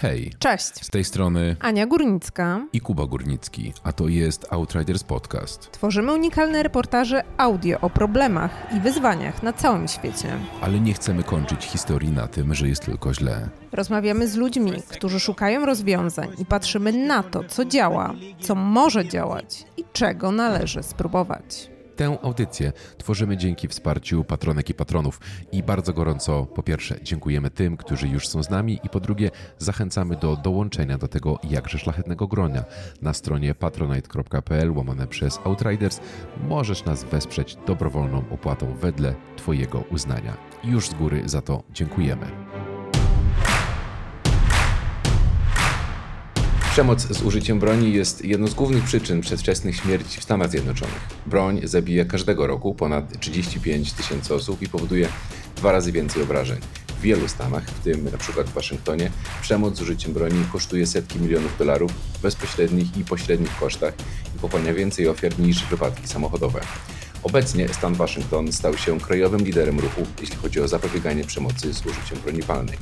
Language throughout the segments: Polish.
Hej. Cześć. Z tej strony Ania Górnicka i Kuba Górnicki, a to jest Outriders Podcast. Tworzymy unikalne reportaże audio o problemach i wyzwaniach na całym świecie. Ale nie chcemy kończyć historii na tym, że jest tylko źle. Rozmawiamy z ludźmi, którzy szukają rozwiązań i patrzymy na to, co działa, co może działać i czego należy spróbować. Tę audycję tworzymy dzięki wsparciu patronek i patronów i bardzo gorąco po pierwsze dziękujemy tym, którzy już są z nami i po drugie zachęcamy do dołączenia do tego jakże szlachetnego gronia. Na stronie patronite.pl łamane przez Outriders możesz nas wesprzeć dobrowolną opłatą wedle Twojego uznania. Już z góry za to dziękujemy. Przemoc z użyciem broni jest jedną z głównych przyczyn przedwczesnych śmierci w Stanach Zjednoczonych. Broń zabija każdego roku ponad 35 tysięcy osób i powoduje dwa razy więcej obrażeń. W wielu stanach, w tym przykład w Waszyngtonie, przemoc z użyciem broni kosztuje setki milionów dolarów w bezpośrednich i pośrednich kosztach i pochłania więcej ofiar niż wypadki samochodowe. Obecnie stan Waszyngton stał się krajowym liderem ruchu, jeśli chodzi o zapobieganie przemocy z użyciem broni palnej.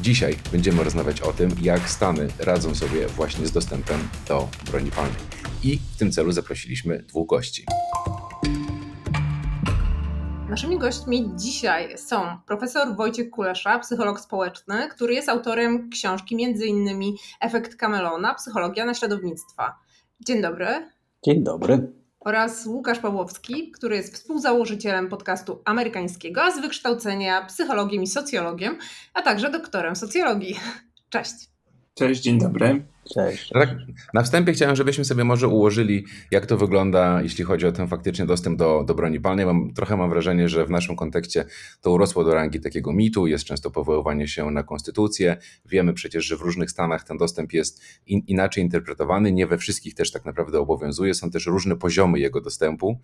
Dzisiaj będziemy rozmawiać o tym, jak Stany radzą sobie właśnie z dostępem do broni palnej. I w tym celu zaprosiliśmy dwóch gości. Naszymi gośćmi dzisiaj są profesor Wojciech Kulesza, psycholog społeczny, który jest autorem książki m.in. Efekt Kamelona, Psychologia naśladownictwa. Dzień dobry. Dzień dobry oraz Łukasz Pawłowski, który jest współzałożycielem podcastu amerykańskiego, a z wykształcenia psychologiem i socjologiem, a także doktorem socjologii. Cześć. Cześć, dzień dobry. Cześć. Tak, na wstępie chciałem, żebyśmy sobie może ułożyli, jak to wygląda, jeśli chodzi o ten faktycznie dostęp do, do broni palnej. Mam, trochę mam wrażenie, że w naszym kontekście to urosło do rangi takiego mitu, jest często powoływanie się na konstytucję. Wiemy przecież, że w różnych stanach ten dostęp jest in, inaczej interpretowany, nie we wszystkich też tak naprawdę obowiązuje, są też różne poziomy jego dostępu.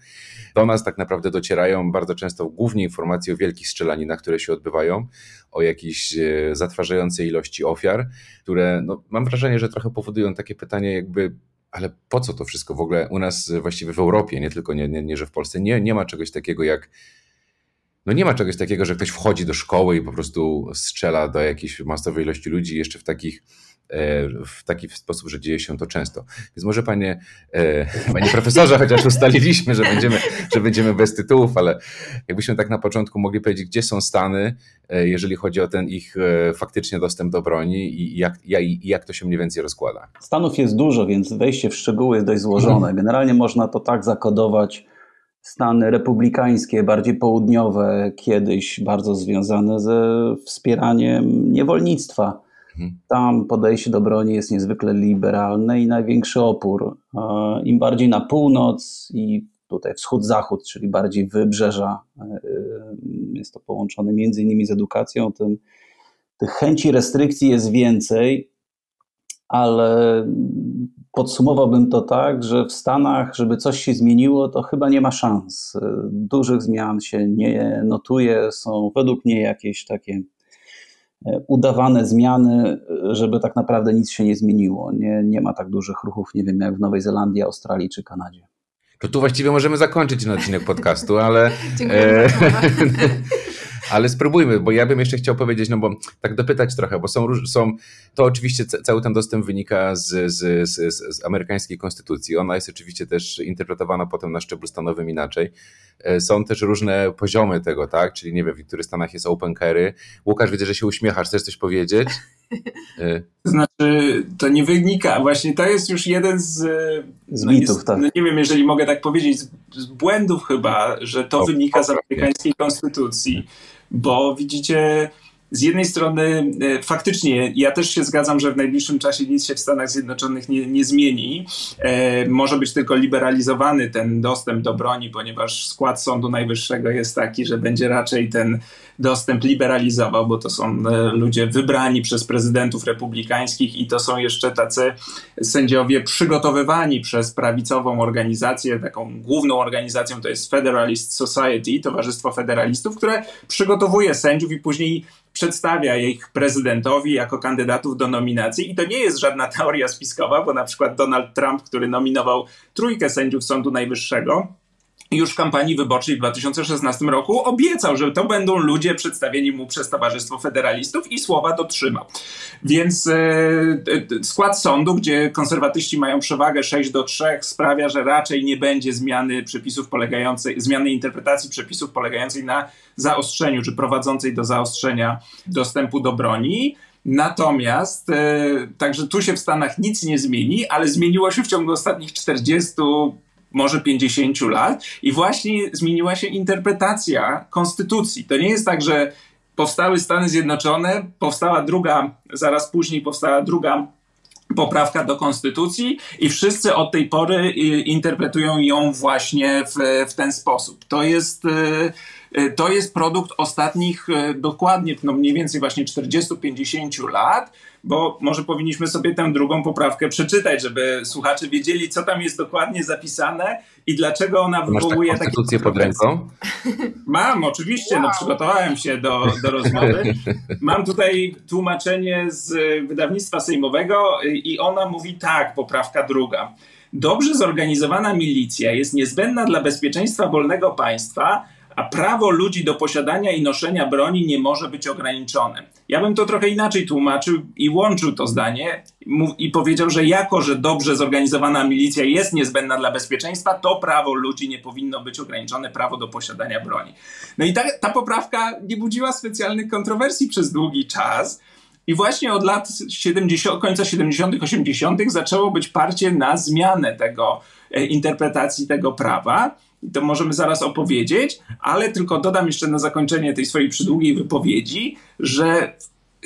Do nas tak naprawdę docierają bardzo często głównie informacje o wielkich strzelaninach, które się odbywają, o jakiejś e, zatrważającej ilości ofiar, które no, mam wrażenie, że trochę trochę powodują takie pytanie, jakby, ale po co to wszystko w ogóle u nas, właściwie w Europie, nie tylko, nie, nie, nie że w Polsce, nie, nie ma czegoś takiego jak. No nie ma czegoś takiego, że ktoś wchodzi do szkoły i po prostu strzela do jakiejś masowej ilości ludzi, jeszcze w takich w taki sposób, że dzieje się to często. Więc może panie, e, panie profesorze, chociaż ustaliliśmy, że będziemy, że będziemy bez tytułów, ale jakbyśmy tak na początku mogli powiedzieć, gdzie są Stany, e, jeżeli chodzi o ten ich faktycznie dostęp do broni i jak, i jak to się mniej więcej rozkłada. Stanów jest dużo, więc wejście w szczegóły jest dość złożone. Generalnie można to tak zakodować, Stany republikańskie, bardziej południowe, kiedyś bardzo związane ze wspieraniem niewolnictwa. Tam podejście do broni jest niezwykle liberalne i największy opór. Im bardziej na północ i tutaj wschód-zachód, czyli bardziej wybrzeża, e, e, jest to połączone między innymi z edukacją, tym tych chęci restrykcji jest więcej, ale podsumowałbym to tak, że w Stanach, żeby coś się zmieniło, to chyba nie ma szans. Dużych zmian się nie notuje, są według mnie jakieś takie E, udawane zmiany, żeby tak naprawdę nic się nie zmieniło. Nie, nie ma tak dużych ruchów, nie wiem, jak w Nowej Zelandii, Australii czy Kanadzie. To tu właściwie możemy zakończyć ten odcinek podcastu, ale. Dziękuję. E, ale spróbujmy, bo ja bym jeszcze chciał powiedzieć, no bo tak dopytać trochę, bo są, są to oczywiście cały ten dostęp wynika z, z, z, z amerykańskiej konstytucji. Ona jest oczywiście też interpretowana potem na szczeblu stanowym inaczej. E, są też różne poziomy tego, tak? Czyli nie wiem, w niektórych stanach jest open carry. Łukasz, widzę, że się uśmiechasz, chcesz coś powiedzieć? E. To znaczy, to nie wynika, właśnie to jest już jeden z, z no mitów, jest, tak. No nie wiem, jeżeli mogę tak powiedzieć, z, z błędów chyba, że to o, wynika z amerykańskiej konstytucji, bo widzicie, z jednej strony e, faktycznie ja też się zgadzam, że w najbliższym czasie nic się w Stanach Zjednoczonych nie, nie zmieni. E, może być tylko liberalizowany ten dostęp do broni, ponieważ skład Sądu Najwyższego jest taki, że będzie raczej ten dostęp liberalizował, bo to są e, ludzie wybrani przez prezydentów republikańskich i to są jeszcze tacy sędziowie przygotowywani przez prawicową organizację, taką główną organizacją to jest Federalist Society, Towarzystwo Federalistów, które przygotowuje sędziów i później przedstawia ich prezydentowi jako kandydatów do nominacji. I to nie jest żadna teoria spiskowa, bo na przykład Donald Trump, który nominował trójkę sędziów Sądu Najwyższego, już w kampanii wyborczej w 2016 roku obiecał, że to będą ludzie przedstawieni mu przez Towarzystwo Federalistów i słowa dotrzymał. Więc e, e skład sądu, gdzie konserwatyści mają przewagę 6 do 3, sprawia, że raczej nie będzie zmiany przepisów polegającej, zmiany interpretacji przepisów polegającej na zaostrzeniu, czy prowadzącej do zaostrzenia dostępu do broni. Natomiast, e, także tu się w Stanach nic nie zmieni, ale zmieniło się w ciągu ostatnich 40 może 50 lat i właśnie zmieniła się interpretacja konstytucji. To nie jest tak, że powstały Stany Zjednoczone, powstała druga, zaraz później powstała druga poprawka do konstytucji i wszyscy od tej pory y, interpretują ją właśnie w, w ten sposób. To jest, y, to jest produkt ostatnich dokładnie, no mniej więcej właśnie 40-50 lat, bo może powinniśmy sobie tę drugą poprawkę przeczytać, żeby słuchacze wiedzieli, co tam jest dokładnie zapisane i dlaczego ona wywołuje Masz konstytucję pod ręką? Mam, oczywiście, wow. no przygotowałem się do, do rozmowy. Mam tutaj tłumaczenie z wydawnictwa sejmowego i ona mówi tak, poprawka druga. Dobrze zorganizowana milicja jest niezbędna dla bezpieczeństwa wolnego państwa, a prawo ludzi do posiadania i noszenia broni nie może być ograniczone. Ja bym to trochę inaczej tłumaczył i łączył to zdanie i powiedział, że jako, że dobrze zorganizowana milicja jest niezbędna dla bezpieczeństwa, to prawo ludzi nie powinno być ograniczone, prawo do posiadania broni. No i ta, ta poprawka nie budziła specjalnych kontrowersji przez długi czas. I właśnie od lat 70, końca 70., 80. zaczęło być parcie na zmianę tego e, interpretacji tego prawa to możemy zaraz opowiedzieć, ale tylko dodam jeszcze na zakończenie tej swojej przydługiej wypowiedzi, że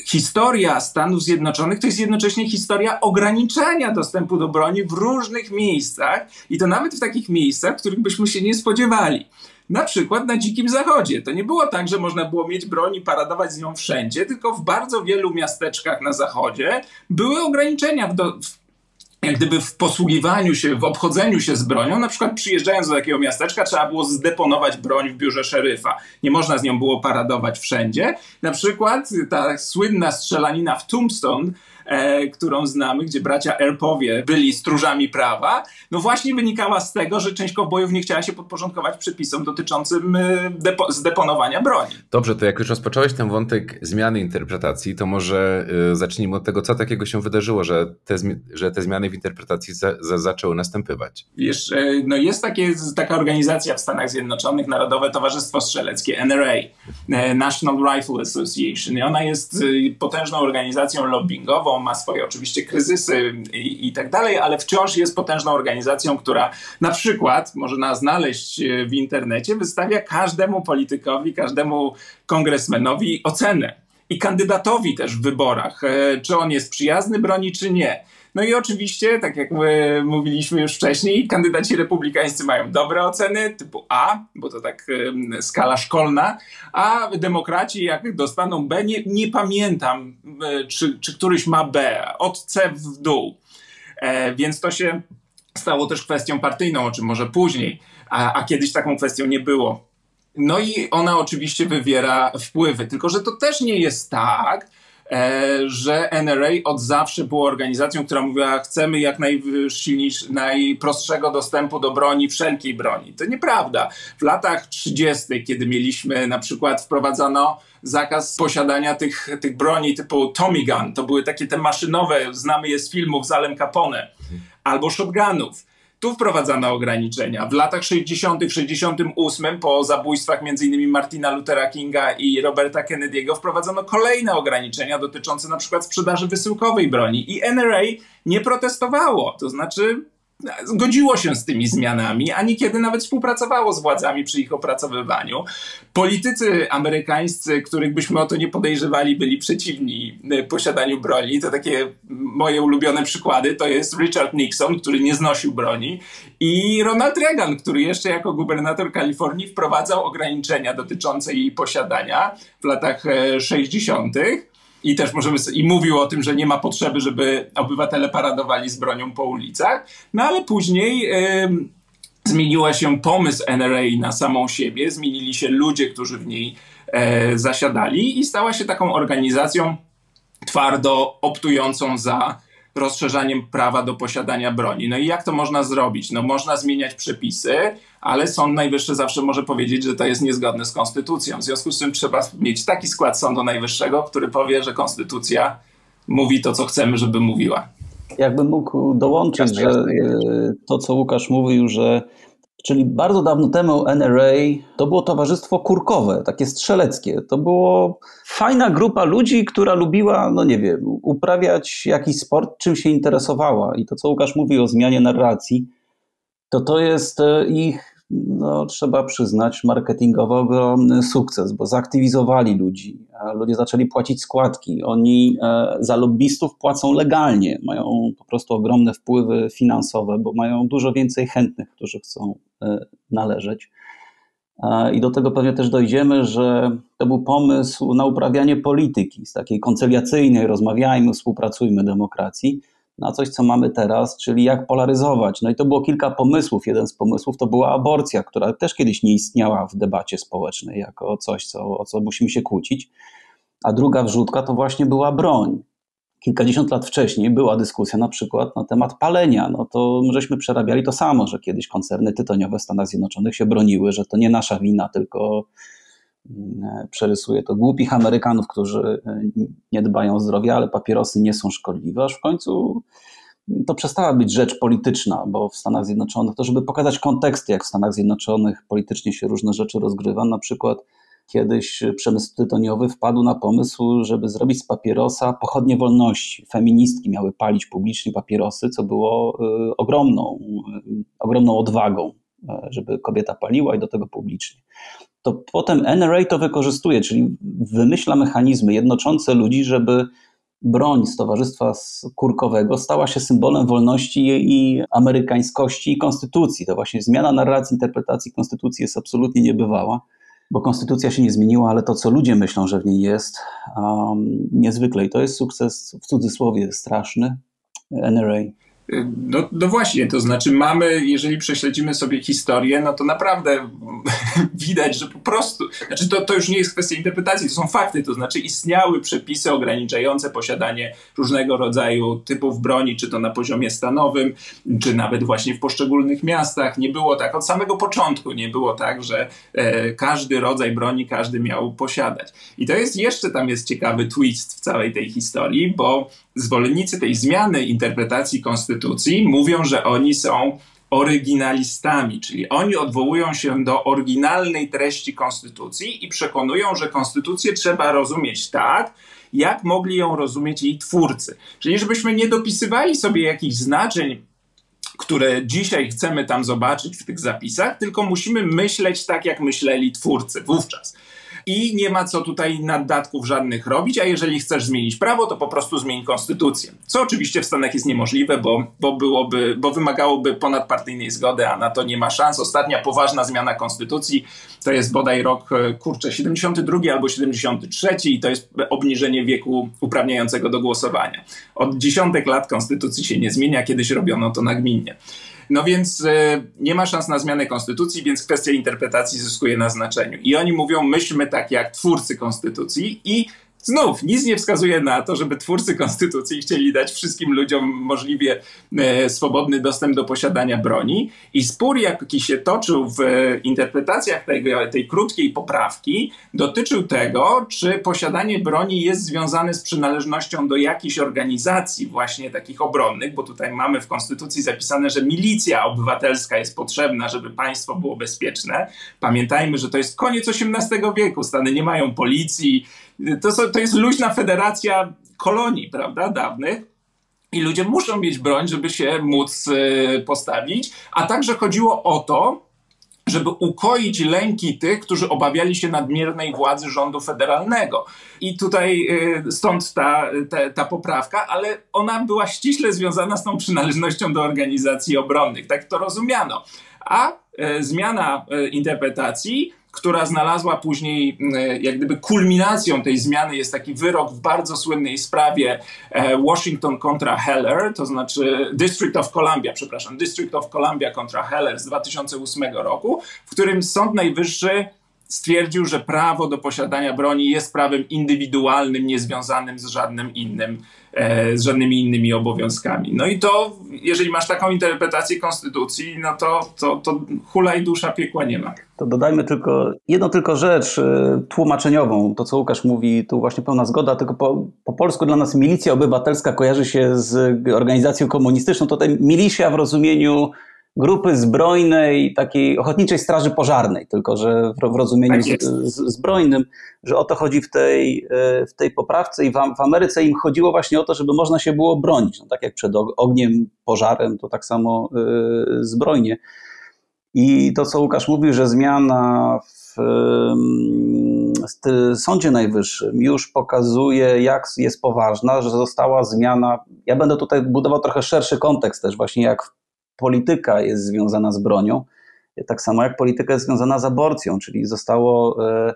historia Stanów Zjednoczonych to jest jednocześnie historia ograniczania dostępu do broni w różnych miejscach i to nawet w takich miejscach, których byśmy się nie spodziewali. Na przykład na Dzikim Zachodzie. To nie było tak, że można było mieć broń i paradować z nią wszędzie, tylko w bardzo wielu miasteczkach na zachodzie były ograniczenia w, do, w jak gdyby w posługiwaniu się, w obchodzeniu się z bronią, na przykład przyjeżdżając do takiego miasteczka, trzeba było zdeponować broń w biurze szeryfa. Nie można z nią było paradować wszędzie. Na przykład ta słynna strzelanina w Tombstone e, którą znamy, gdzie bracia Erpowie byli stróżami prawa, no właśnie wynikała z tego, że część kowbojów nie chciała się podporządkować przepisom dotyczącym e, depo zdeponowania broni. Dobrze, to jak już rozpocząłeś ten wątek zmiany interpretacji, to może y, zacznijmy od tego, co takiego się wydarzyło, że te, że te zmiany w interpretacji za, za, zaczęły następować. Wiesz, e, no jest takie, taka organizacja w Stanach Zjednoczonych, Narodowe Towarzystwo Strzeleckie, NRA, National Rifle Association i ona jest potężną organizacją lobbyingową, ma swoje oczywiście kryzysy i, i tak dalej, ale wciąż jest potężną organizacją, która na przykład może nas znaleźć e, w internecie, wystawia każdemu politykowi, każdemu kongresmenowi ocenę i kandydatowi też w wyborach, e, czy on jest przyjazny broni, czy nie. No i oczywiście, tak jak my mówiliśmy już wcześniej, kandydaci republikańscy mają dobre oceny typu A, bo to tak skala szkolna, a demokraci jak dostaną B, nie, nie pamiętam, e, czy, czy któryś ma B, od C w dół. E, więc to się stało też kwestią partyjną, o czym może później, a, a kiedyś taką kwestią nie było. No i ona oczywiście wywiera wpływy, tylko że to też nie jest tak, że NRA od zawsze była organizacją, która mówiła, chcemy jak najprostszego dostępu do broni, wszelkiej broni. To nieprawda. W latach 30., kiedy mieliśmy na przykład wprowadzono zakaz posiadania tych, tych broni typu Tommy Gun, to były takie te maszynowe, znamy je z filmów z Alem Capone, albo shotgunów tu wprowadzano ograniczenia. W latach 60., 68 po zabójstwach m.in. Martina Luthera Kinga i Roberta Kennedy'ego wprowadzono kolejne ograniczenia dotyczące na przykład sprzedaży wysyłkowej broni i NRA nie protestowało. To znaczy zgodziło się z tymi zmianami, a niekiedy nawet współpracowało z władzami przy ich opracowywaniu. Politycy amerykańscy, których byśmy o to nie podejrzewali, byli przeciwni e, posiadaniu broni. To takie moje ulubione przykłady to jest Richard Nixon, który nie znosił broni i Ronald Reagan, który jeszcze jako gubernator Kalifornii wprowadzał ograniczenia dotyczące jej posiadania w latach 60 e, i też możemy i mówił o tym, że nie ma potrzeby, żeby obywatele paradowali z bronią po ulicach, no ale później yy, zmieniła się pomysł NRA na samą siebie, zmienili się ludzie, którzy w niej e, zasiadali i stała się taką organizacją twardo optującą za rozszerzaniem prawa do posiadania broni. No i jak to można zrobić? No można zmieniać przepisy, ale Sąd Najwyższy zawsze może powiedzieć, że to jest niezgodne z konstytucją. W związku z czym trzeba mieć taki skład Sądu Najwyższego, który powie, że konstytucja mówi to, co chcemy, żeby mówiła. Jakbym mógł dołączyć, że e, to, co Łukasz mówił, że Czyli bardzo dawno temu NRA to było towarzystwo kurkowe, takie strzeleckie. To było fajna grupa ludzi, która lubiła, no nie wiem, uprawiać jakiś sport, czym się interesowała. I to, co Łukasz mówi o zmianie narracji, to to jest e, ich no, trzeba przyznać, marketingowo ogromny sukces, bo zaktywizowali ludzi. Ludzie zaczęli płacić składki. Oni e, za lobbystów płacą legalnie, mają po prostu ogromne wpływy finansowe, bo mają dużo więcej chętnych, którzy chcą e, należeć. I do tego pewnie też dojdziemy, że to był pomysł na uprawianie polityki, z takiej koncyliacyjnej, rozmawiajmy, współpracujmy demokracji na coś, co mamy teraz, czyli jak polaryzować. No i to było kilka pomysłów. Jeden z pomysłów to była aborcja, która też kiedyś nie istniała w debacie społecznej jako coś, co, o co musimy się kłócić. A druga wrzutka to właśnie była broń. Kilkadziesiąt lat wcześniej była dyskusja na przykład na temat palenia. No to żeśmy przerabiali to samo, że kiedyś koncerny tytoniowe w Stanach Zjednoczonych się broniły, że to nie nasza wina, tylko przerysuje to głupich Amerykanów, którzy e, nie dbają o zdrowie, ale papierosy nie są szkodliwe, aż w końcu to przestała być rzecz polityczna, bo w Stanach Zjednoczonych, to żeby pokazać konteksty, jak w Stanach Zjednoczonych politycznie się różne rzeczy rozgrywa, na przykład kiedyś przemysł tytoniowy wpadł na pomysł, żeby zrobić z papierosa pochodnie wolności. Feministki miały palić publicznie papierosy, co było e, ogromną, ogromną odwagą, żeby kobieta paliła i do tego publicznie to potem NRA to wykorzystuje, czyli wymyśla mechanizmy jednoczące ludzi, żeby broń z Towarzystwa Kurkowego stała się symbolem wolności i amerykańskości i konstytucji. To właśnie zmiana narracji, interpretacji konstytucji jest absolutnie niebywała, bo konstytucja się nie zmieniła, ale to, co ludzie myślą, że w niej jest, um, niezwykle. I to jest sukces w cudzysłowie straszny NRA. No, no, właśnie, to znaczy mamy, jeżeli prześledzimy sobie historię, no to naprawdę widać, że po prostu, znaczy to, to już nie jest kwestia interpretacji, to są fakty, to znaczy istniały przepisy ograniczające posiadanie różnego rodzaju typów broni, czy to na poziomie stanowym, czy nawet właśnie w poszczególnych miastach. Nie było tak od samego początku, nie było tak, że e, każdy rodzaj broni każdy miał posiadać. I to jest jeszcze tam jest ciekawy twist w całej tej historii, bo zwolennicy tej zmiany interpretacji konstytucji mówią, że oni są oryginalistami, czyli oni odwołują się do oryginalnej treści konstytucji i przekonują, że konstytucję trzeba rozumieć tak, jak mogli ją rozumieć jej twórcy. Czyli żebyśmy nie dopisywali sobie jakichś znaczeń, które dzisiaj chcemy tam zobaczyć w tych zapisach, tylko musimy myśleć tak, jak myśleli twórcy wówczas i nie ma co tutaj naddatków żadnych robić, a jeżeli chcesz zmienić prawo, to po prostu zmień konstytucję. Co oczywiście w Stanach jest niemożliwe, bo, bo, byłoby, bo wymagałoby ponadpartyjnej zgody, a na to nie ma szans. Ostatnia poważna zmiana konstytucji to jest bodaj rok, e, kurczę, 72 albo 73 i to jest obniżenie wieku uprawniającego do głosowania. Od dziesiątek lat konstytucji się nie zmienia, kiedyś robiono to nagminnie. No więc e, nie ma szans na zmianę konstytucji, więc kwestia interpretacji zyskuje na znaczeniu. I oni mówią, myślmy tak jak twórcy konstytucji i Znów nic nie wskazuje na to, żeby twórcy konstytucji chcieli dać wszystkim ludziom możliwie e, swobodny dostęp do posiadania broni. I spór, jaki się toczył w e, interpretacjach tej, krótkiej poprawki, dotyczył tego, czy posiadanie broni jest związane z przynależnością do jakiejś organizacji, właśnie takich obronnych, bo tutaj mamy w konstytucji zapisane, że milicja obywatelska jest potrzebna, żeby państwo było bezpieczne. Pamiętajmy, że to jest koniec XVIII wieku. Stany nie mają policji to, to jest luźna federacja kolonii, prawda, dawnych. I ludzie muszą mieć broń, żeby się móc e, postawić. A także chodziło o to, żeby ukoić lęki tych, którzy obawiali się nadmiernej władzy rządu federalnego. I tutaj e, stąd ta, ta, ta, poprawka, ale ona była ściśle związana z tą przynależnością do organizacji obronnych. Tak to rozumiano. A e, zmiana interpretacji która znalazła później, e, jak gdyby kulminacją tej zmiany jest taki wyrok w bardzo słynnej sprawie e, Washington kontra Heller, to znaczy District of Columbia, przepraszam, District of Columbia kontra Heller z 2008 roku, w którym Sąd Najwyższy stwierdził, że prawo do posiadania broni jest prawem indywidualnym, niezwiązanym z żadnym innym, z żadnymi innymi obowiązkami. No i to, jeżeli masz taką interpretację konstytucji, no to, to, to hulaj dusza piekła nie ma. To dodajmy tylko jedną tylko rzecz e, tłumaczeniową. To, co Łukasz mówi, tu właśnie pełna zgoda, tylko po, po polsku dla nas milicja obywatelska kojarzy się z organizacją komunistyczną. To milicja w rozumieniu grupy zbrojnej, takiej ochotniczej straży pożarnej, tylko że w, rozumieniu tak z, zbrojnym, że o to chodzi w tej, e, w tej poprawce i w, w, Ameryce im chodziło właśnie o to, żeby można się było bronić. No, tak jak przed ogniem, pożarem, to tak samo y, zbrojnie. I to, co Łukasz mówił, że zmiana w, w Sądzie Najwyższym już pokazuje, jak jest poważna, że została zmiana. Ja będę tutaj budował trochę szerszy kontekst też, właśnie jak polityka jest związana z bronią, tak samo jak polityka jest związana z aborcją, czyli zostało e,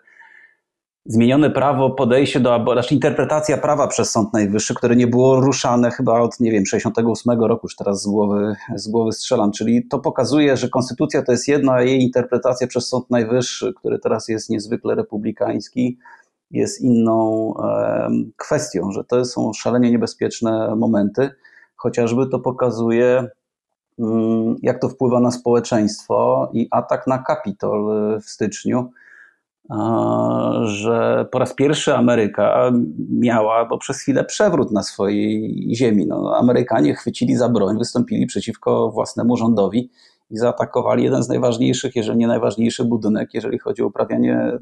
zmienione prawo, podejście do aborcji, znaczy interpretacja prawa przez Sąd Najwyższy, które nie było ruszane chyba od, nie wiem, 68 roku, już teraz z głowy, z głowy strzelam, czyli to pokazuje, że konstytucja to jest jedno, a jej interpretacja przez Sąd Najwyższy, który teraz jest niezwykle republikański, jest inną e, kwestią, że to są szalenie niebezpieczne momenty, chociażby to pokazuje jak to wpływa na społeczeństwo i atak na Kapitol y, w styczniu, że po raz pierwszy Ameryka miała bo przez chwilę przewrót na swojej ziemi. No, Amerykanie chwycili za broń, wystąpili przeciwko własnemu rządowi i zaatakowali jeden z najważniejszych, jeżeli nie najważniejszy budynek, jeżeli chodzi o uprawianie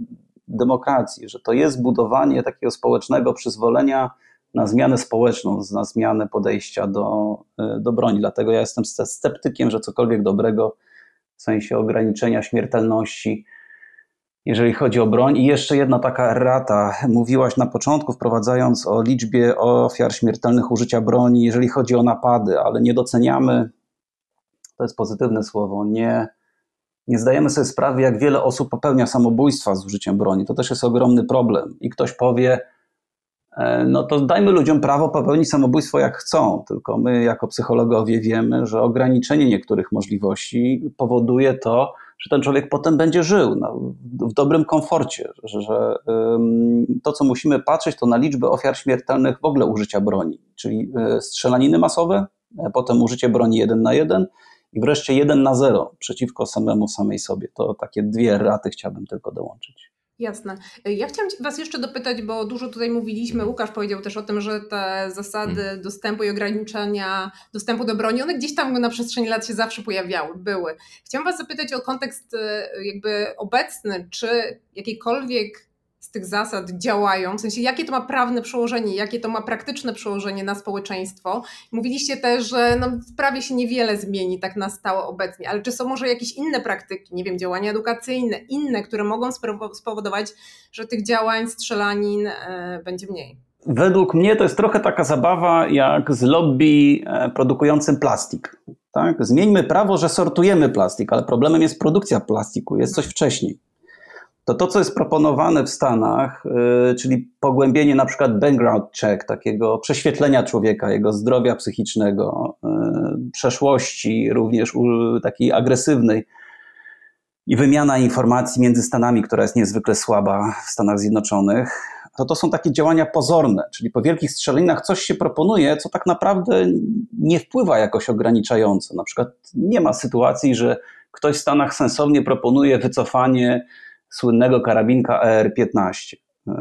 demokracji, że to jest budowanie takiego społecznego przyzwolenia na zmianę społeczną, na zmianę podejścia do, e, do broni. Dlatego ja jestem sceptykiem, że cokolwiek dobrego w sensie ograniczenia śmiertelności, jeżeli chodzi o broń. I jeszcze jedna taka rata. Mówiłaś na początku, wprowadzając o liczbie ofiar śmiertelnych użycia broni, jeżeli chodzi o napady, ale nie doceniamy, to jest pozytywne słowo, nie, nie zdajemy sobie sprawy, jak wiele osób popełnia samobójstwa z użyciem broni. To też jest ogromny problem. I ktoś powie, no to dajmy ludziom prawo popełnić samobójstwo jak chcą, tylko my jako psychologowie wiemy, że ograniczenie niektórych możliwości powoduje to, że ten człowiek potem będzie żył no, w dobrym komforcie, że, że to, co musimy patrzeć, to na liczbę ofiar śmiertelnych w ogóle użycia broni, czyli e, strzelaniny masowe, e, potem użycie broni jeden na jeden i wreszcie jeden na zero przeciwko samemu samej sobie. To takie dwie raty chciałbym tylko dołączyć. Jasne. Ja chciałam Was jeszcze dopytać, bo dużo tutaj mówiliśmy, Łukasz powiedział też o tym, że te zasady hmm. dostępu i ograniczania dostępu do broni, one gdzieś tam na przestrzeni lat się zawsze pojawiały, były. Chciałam Was zapytać o kontekst e, jakby obecny, czy jakiejkolwiek z tych zasad działają, w sensie jakie to ma prawne przełożenie, jakie to ma praktyczne przełożenie na społeczeństwo. Mówiliście też, że no, w prawie się niewiele zmieni tak na stałe obecnie, ale czy są może jakieś inne praktyki, nie wiem, działania edukacyjne, inne, które mogą spowodować, że tych działań, strzelanin e, będzie mniej? Według mnie to jest trochę taka zabawa jak z lobby e, produkującym plastik. Tak? Zmieńmy prawo, że sortujemy plastik, ale problemem jest produkcja plastiku, jest coś wcześniej to to, co jest proponowane w Stanach, yy, czyli pogłębienie na przykład background check, takiego prześwietlenia człowieka, jego zdrowia psychicznego, yy, przeszłości, również takiej agresywnej i wymiana informacji między Stanami, która jest niezwykle słaba w Stanach Zjednoczonych, to to są takie działania pozorne, czyli po wielkich strzelaninach coś się proponuje, co tak naprawdę nie wpływa jakoś ograniczająco. Na przykład nie ma sytuacji, że ktoś w Stanach sensownie proponuje wycofanie słynnego karabinka ER-15, e,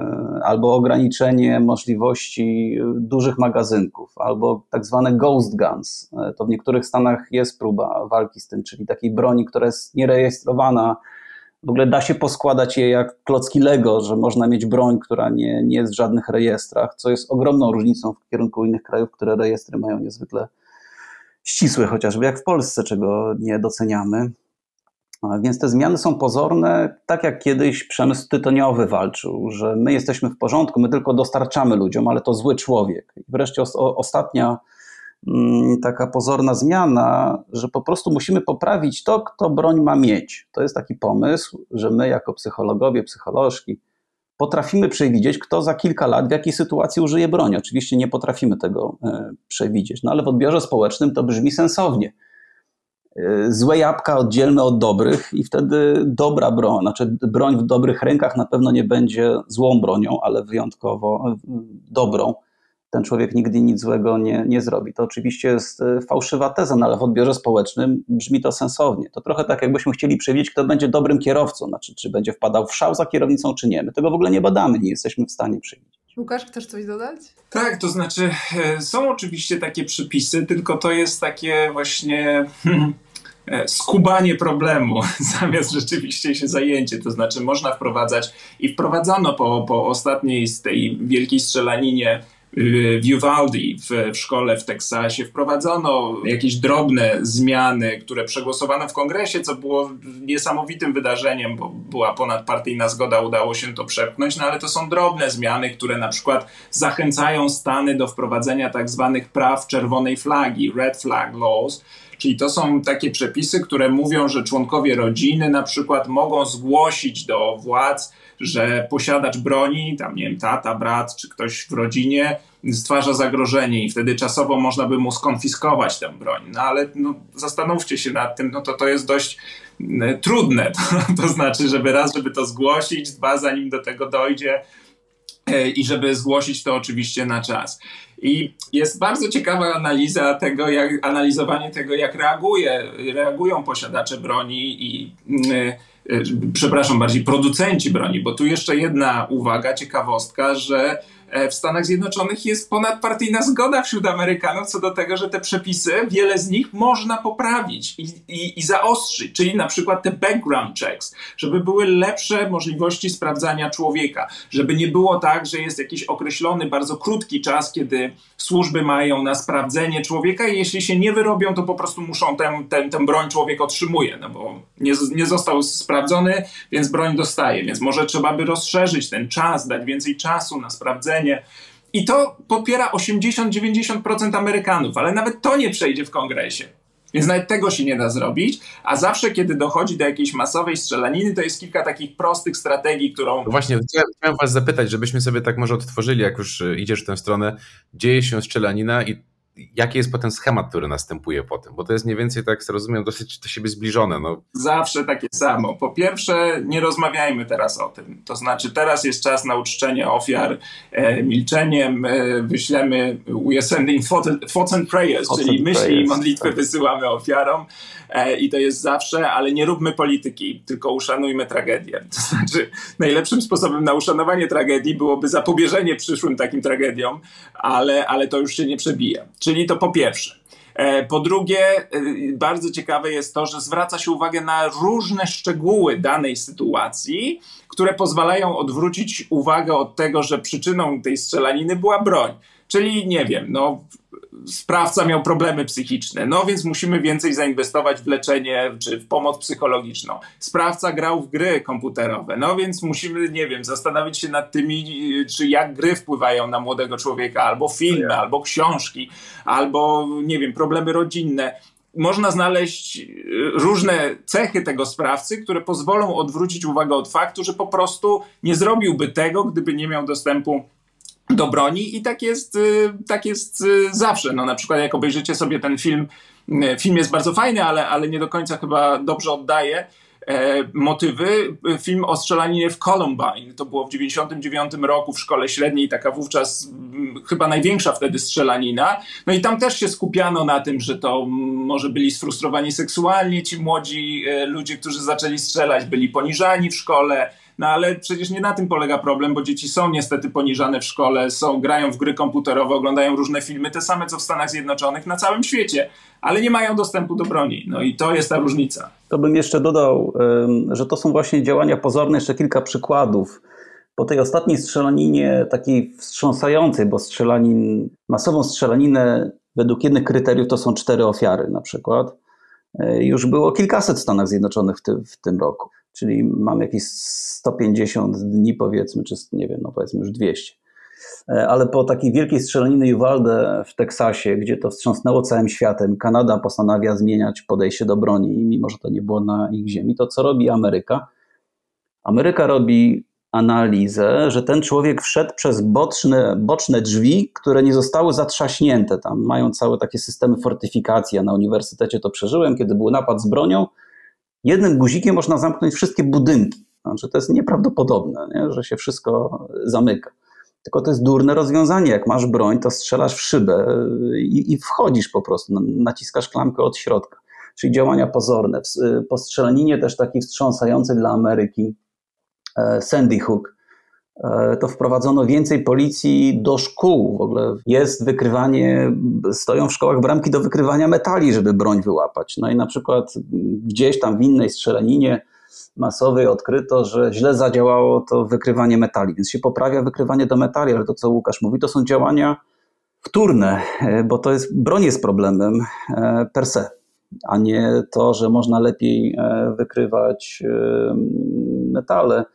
albo ograniczenie możliwości dużych magazynków, albo tak zwane ghost guns. E, to w niektórych stanach jest próba walki z tym, czyli takiej broni, która jest nierejestrowana. W ogóle da się poskładać je jak klocki Lego, że można mieć broń, która nie, nie jest w żadnych rejestrach, co jest ogromną różnicą w kierunku innych krajów, które rejestry mają niezwykle ścisłe, chociażby jak w Polsce, czego nie doceniamy. Więc te zmiany są pozorne, tak jak kiedyś przemysł tytoniowy walczył, że my jesteśmy w porządku, my tylko dostarczamy ludziom, ale to zły człowiek. I wreszcie o, ostatnia mm, taka pozorna zmiana, że po prostu musimy poprawić to, kto broń ma mieć. To jest taki pomysł, że my jako psychologowie, psycholożki potrafimy przewidzieć, kto za kilka lat w jakiej sytuacji użyje broni. Oczywiście nie potrafimy tego e, przewidzieć, no ale w odbiorze społecznym to brzmi sensownie złe jabłka oddzielmy od dobrych i wtedy dobra broń, znaczy broń w dobrych rękach na pewno nie będzie złą bronią, ale wyjątkowo dobrą ten człowiek nigdy nic złego nie, nie zrobi. To oczywiście jest e, fałszywa teza, no ale w odbiorze społecznym brzmi to sensownie. To trochę tak, jakbyśmy chcieli przewidzieć, kto będzie dobrym kierowcą, znaczy czy będzie wpadał w szał za kierownicą, czy nie. My tego w ogóle nie badamy, nie jesteśmy w stanie przewidzieć. Łukasz, chcesz coś dodać? Tak, to znaczy e, są oczywiście takie przypisy, tylko to jest takie właśnie e, skubanie problemu zamiast rzeczywiście się zajęcie. To znaczy można wprowadzać i wprowadzono po, po ostatniej z tej wielkiej strzelaninie w Uvalde w, w szkole w Teksasie wprowadzono jakieś drobne zmiany, które przegłosowano w kongresie, co było niesamowitym wydarzeniem, bo była ponadpartyjna zgoda, udało się to przepchnąć, no ale to są drobne zmiany, które na przykład zachęcają Stany do wprowadzenia tak zwanych praw czerwonej flagi, red flag laws, Czyli to są takie przepisy, które mówią, że członkowie rodziny na przykład mogą zgłosić do władz, że posiadacz broni, tam nie wiem, tata, brat czy ktoś w rodzinie stwarza zagrożenie i wtedy czasowo można by mu skonfiskować tę broń. No ale no, zastanówcie się nad tym, no to to jest dość e, trudne. To, to znaczy, żeby raz, żeby to zgłosić, dwa, zanim do tego dojdzie, i żeby zgłosić to oczywiście na czas. I jest bardzo ciekawa analiza tego, jak, analizowanie tego, jak reaguje, reagują posiadacze broni i yy, przepraszam, bardziej producenci broni, bo tu jeszcze jedna uwaga, ciekawostka, że E, w Stanach Zjednoczonych jest ponadpartyjna zgoda wśród Amerykanów co do tego, że te przepisy, wiele z nich można poprawić i, i, i zaostrzyć, czyli na przykład te background checks, żeby były lepsze możliwości sprawdzania człowieka, żeby nie było tak, że jest jakiś określony, bardzo krótki czas, kiedy służby mają na sprawdzenie człowieka i jeśli się nie wyrobią, to po prostu muszą tę, tę, tę broń człowiek otrzymuje, no bo nie, nie został sprawdzony, więc broń dostaje, więc może trzeba by rozszerzyć ten czas, dać więcej czasu na sprawdzenie, i to popiera 80-90% Amerykanów, ale nawet to nie przejdzie w kongresie. Więc nawet tego się nie da zrobić, a zawsze, kiedy dochodzi do jakiejś masowej strzelaniny, to jest kilka takich prostych strategii, którą. No właśnie, chciałem Was zapytać, żebyśmy sobie tak może odtworzyli, jak już y, idziesz w tę stronę, dzieje się strzelanina i jaki jest potem schemat, który następuje po tym? Bo to jest mniej więcej, tak rozumiem, dosyć do siebie zbliżone. No. Zawsze takie samo. Po pierwsze, nie rozmawiajmy teraz o tym. To znaczy, teraz jest czas na uczczenie ofiar e, milczeniem. E, wyślemy we sending thoughts and prayers, thoughts czyli and myśli prayers. i modlitwy tak. wysyłamy ofiarom. E, I to jest zawsze, ale nie róbmy polityki, tylko uszanujmy tragedię. To znaczy, najlepszym sposobem na uszanowanie tragedii byłoby zapobieżenie przyszłym takim tragediom, ale, ale to już się nie przebija. Czyli to po pierwsze. E, po drugie, e, bardzo ciekawe jest to, że zwraca się uwagę na różne szczegóły danej sytuacji, które pozwalają odwrócić uwagę od tego, że przyczyną tej strzelaniny była broń. Czyli nie wiem, no sprawca miał problemy psychiczne, no więc musimy więcej zainwestować w leczenie czy w pomoc psychologiczną. Sprawca grał w gry komputerowe, no więc musimy, nie wiem, zastanowić się nad tymi, czy jak gry wpływają na młodego człowieka, albo filmy, albo książki, albo, nie wiem, problemy rodzinne. Można znaleźć y, różne cechy tego sprawcy, które pozwolą odwrócić uwagę od faktu, że po prostu nie zrobiłby tego, gdyby nie miał dostępu do broni i tak jest, y, tak jest y, zawsze. No, na przykład jak obejrzycie sobie ten film, y, film jest bardzo fajny, ale, ale nie do końca chyba dobrze oddaje e, motywy. Film o strzelaninie w Columbine. To było w 99 roku w szkole średniej, taka wówczas m, chyba największa wtedy strzelanina. No i tam też się skupiano na tym, że to m, może byli sfrustrowani seksualnie ci młodzi e, ludzie, którzy zaczęli strzelać, byli poniżani w szkole no ale przecież nie na tym polega problem, bo dzieci są niestety poniżane w szkole, są, grają w gry komputerowe, oglądają różne filmy, te same co w Stanach Zjednoczonych, na całym świecie, ale nie mają dostępu do broni. No i to jest ta różnica. To bym jeszcze dodał, że to są właśnie działania pozorne, jeszcze kilka przykładów. Po tej ostatniej strzelaninie, takiej wstrząsającej, bo strzelanin, masową strzelaninę według jednych kryteriów to są cztery ofiary na przykład, e, już było kilkaset w Stanach Zjednoczonych w, ty, w tym roku czyli mam jakieś 150 dni powiedzmy, czy nie wiem, no powiedzmy już 200. E, ale po takiej wielkiej strzelaniny Uvalde w Teksasie, gdzie to wstrząsnęło całym światem, Kanada postanawia zmieniać podejście do broni, mimo że to nie było na ich ziemi, to co robi Ameryka? Ameryka robi analizę, że ten człowiek wszedł przez boczne, boczne drzwi, które nie zostały zatrzaśnięte. Tam mają całe takie systemy fortyfikacji. Ja na uniwersytecie to przeżyłem, kiedy był napad z bronią. Jednym guzikiem można zamknąć wszystkie budynki. Znaczy, to jest nieprawdopodobne, nie? że się wszystko zamyka. Tylko to jest durne rozwiązanie. Jak masz broń, to strzelasz w szybę i, i wchodzisz po prostu, naciskasz klamkę od środka. Czyli działania pozorne. Po strzelaninie też taki wstrząsający dla Ameryki e, Sandy Hook, to wprowadzono więcej policji do szkół. W ogóle jest wykrywanie, stoją w szkołach bramki do wykrywania metali, żeby broń wyłapać. No i na przykład gdzieś tam w innej strzelaninie masowej odkryto, że źle zadziałało to wykrywanie metali, więc się poprawia wykrywanie do metali, ale to co Łukasz mówi, to są działania wtórne, e, bo to jest, broń jest problemem e, per se, a nie to, że można lepiej e, wykrywać metale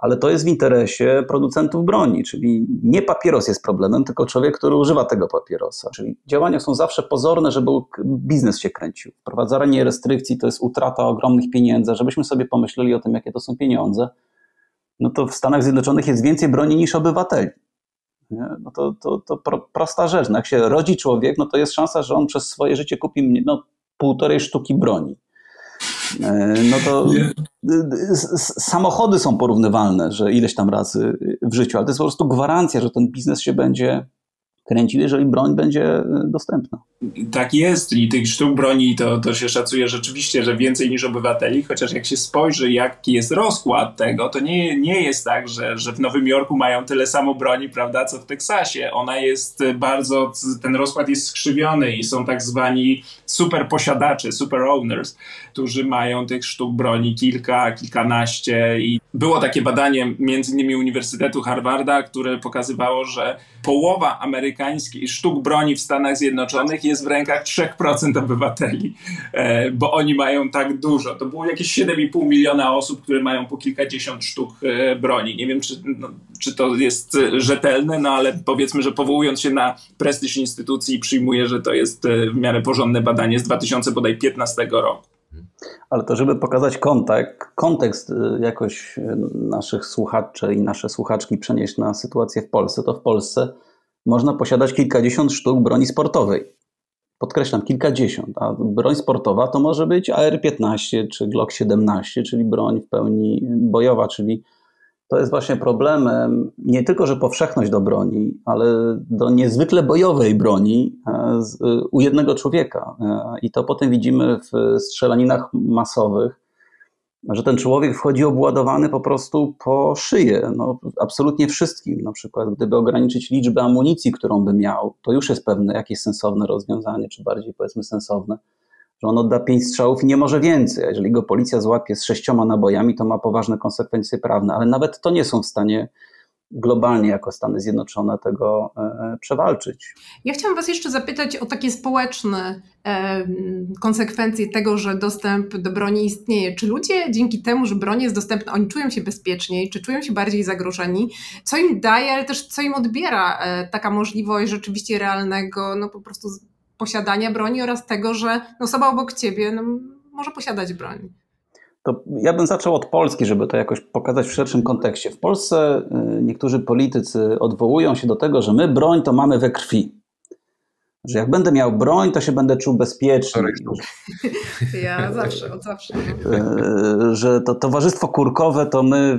ale to jest w interesie producentów broni, czyli nie papieros jest problemem, tylko człowiek, który używa tego papierosa. Czyli działania są zawsze pozorne, żeby biznes się kręcił. Wprowadzanie restrykcji to jest utrata ogromnych pieniędzy, żebyśmy sobie pomyśleli o tym, jakie to są pieniądze. No to w Stanach Zjednoczonych jest więcej broni niż obywateli. Nie? No to, to, to prosta rzecz. No jak się rodzi człowiek, no to jest szansa, że on przez swoje życie kupi no, półtorej sztuki broni. E, no to samochody są porównywalne, że ileś tam razy w życiu, ale to jest po prostu gwarancja, że ten biznes się będzie kręcił, jeżeli broń będzie dostępna. Tak jest i tych sztuk broni to, to się szacuje rzeczywiście, że więcej niż obywateli, chociaż jak się spojrzy, jaki jest rozkład tego, to nie, nie jest tak, że, że w Nowym Jorku mają tyle samo broni, prawda, co w Teksasie. Ona jest bardzo, ten rozkład jest skrzywiony i są tak zwani super posiadacze, super owners, którzy mają tych sztuk broni kilka, kilkanaście i było takie badanie między innymi Uniwersytetu Harvarda, które pokazywało, że połowa amerykańskich sztuk broni w Stanach Zjednoczonych jest w rękach 3% obywateli, e, bo oni mają tak dużo. To było jakieś 7,5 miliona osób, które mają po kilkadziesiąt sztuk e, broni. Nie wiem, czy, no, czy to jest rzetelne, no ale powiedzmy, że powołując się na prestiż instytucji, przyjmuję, że to jest e, w miarę porządne badanie z 2015 roku. Ale to, żeby pokazać kontekst, kontekst jakoś naszych słuchaczy i nasze słuchaczki przenieść na sytuację w Polsce, to w Polsce można posiadać kilkadziesiąt sztuk broni sportowej. Podkreślam, kilkadziesiąt, a broń sportowa to może być AR-15 czy Glock 17, czyli broń w pełni bojowa, czyli to jest właśnie problemem nie tylko, że powszechność do broni, ale do niezwykle bojowej broni e, u jednego człowieka. E, I to potem widzimy w strzelaninach masowych, że ten człowiek wchodzi obładowany po prostu po szyję, no, absolutnie wszystkim. Na przykład, gdyby ograniczyć liczbę amunicji, którą by miał, to już jest pewne jakieś sensowne rozwiązanie, czy bardziej powiedzmy sensowne, że on odda pięć strzałów i nie może więcej. Jeżeli go policja złapie z sześcioma nabojami, to ma poważne konsekwencje prawne, ale nawet to nie są w stanie globalnie jako Stany Zjednoczone tego e, przewalczyć. Ja chciałam Was jeszcze zapytać o takie społeczne e, konsekwencje tego, że dostęp do broni istnieje. Czy ludzie dzięki temu, że broń jest dostępna, oni czują się bezpieczniej, czy czują się bardziej zagrożeni? Co im daje, ale też co im odbiera e, taka możliwość rzeczywiście realnego, no po prostu posiadania broni oraz tego, że osoba obok Ciebie no, może posiadać broń? To ja bym zaczął od Polski, żeby to jakoś pokazać w szerszym kontekście. W Polsce y, niektórzy politycy odwołują się do tego, że my broń to mamy we krwi. Że jak będę miał broń, to się będę czuł bezpieczny. Ja zawsze, od zawsze. Y, że to towarzystwo kurkowe to my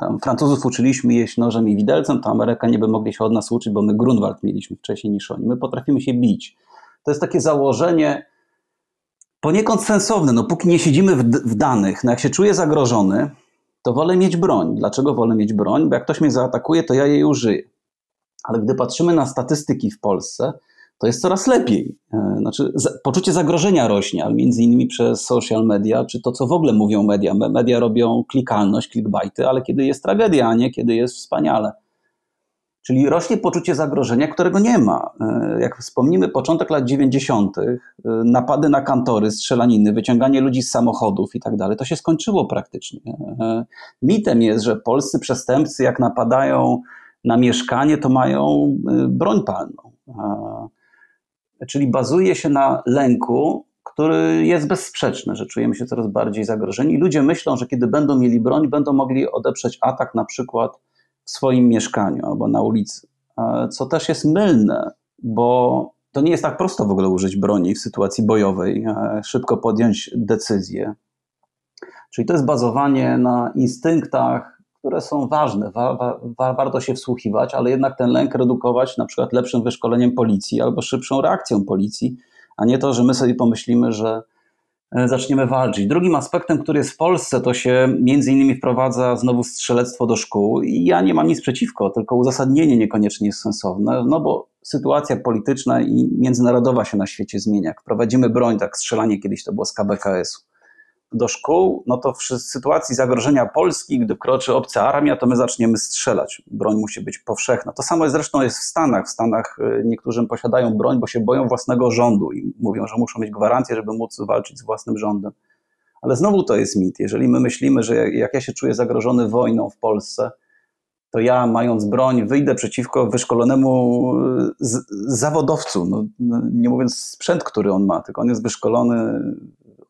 tam Francuzów uczyliśmy jeść nożem i widelcem, to Amerykanie by mogli się od nas uczyć, bo my Grunwald mieliśmy wcześniej niż oni. My potrafimy się bić. To jest takie założenie, poniekąd sensowne. No, póki nie siedzimy w, w danych, no jak się czuję zagrożony, to wolę mieć broń. Dlaczego wolę mieć broń? Bo jak ktoś mnie zaatakuje, to ja jej użyję. Ale gdy patrzymy na statystyki w Polsce, to jest coraz lepiej. E, znaczy, poczucie zagrożenia rośnie, ale między innymi przez social media, czy to, co w ogóle mówią media. Media robią klikalność, clickbaity, ale kiedy jest tragedia, a nie kiedy jest wspaniale. Czyli rośnie poczucie zagrożenia, którego nie ma. E, jak wspomnimy początek lat 90., e, napady na kantory, strzelaniny, wyciąganie ludzi z samochodów i tak dalej, to się skończyło praktycznie. E, mitem jest, że polscy przestępcy, jak napadają na mieszkanie, to mają broń palną. Czyli bazuje się na lęku, który jest bezsprzeczny, że czujemy się coraz bardziej zagrożeni. Ludzie myślą, że kiedy będą mieli broń, będą mogli odeprzeć atak na przykład w swoim mieszkaniu albo na ulicy. Co też jest mylne, bo to nie jest tak prosto w ogóle użyć broni w sytuacji bojowej, szybko podjąć decyzję. Czyli to jest bazowanie na instynktach, które są ważne, wa, wa, warto się wsłuchiwać, ale jednak ten lęk redukować na przykład lepszym wyszkoleniem policji albo szybszą reakcją policji, a nie to, że my sobie pomyślimy, że e, zaczniemy walczyć. Drugim aspektem, który jest w Polsce, to się między innymi wprowadza znowu strzelectwo do szkół i ja nie mam nic przeciwko, tylko uzasadnienie niekoniecznie jest sensowne, no bo sytuacja polityczna i międzynarodowa się na świecie zmienia. Jak wprowadzimy broń, tak strzelanie kiedyś to było z KBKS-u, do szkół, no to w sytuacji zagrożenia Polski, gdy kroczy obca armia, to my zaczniemy strzelać. Broń musi być powszechna. To samo zresztą jest w Stanach. W Stanach y, niektórzy posiadają broń, bo się boją własnego rządu i mówią, że muszą mieć gwarancję, żeby móc walczyć z własnym rządem. Ale znowu to jest mit. Jeżeli my myślimy, że jak ja się czuję zagrożony wojną w Polsce, to ja, mając broń, wyjdę przeciwko wyszkolonemu y, zawodowcu. No, no, nie mówiąc sprzęt, który on ma, tylko on jest wyszkolony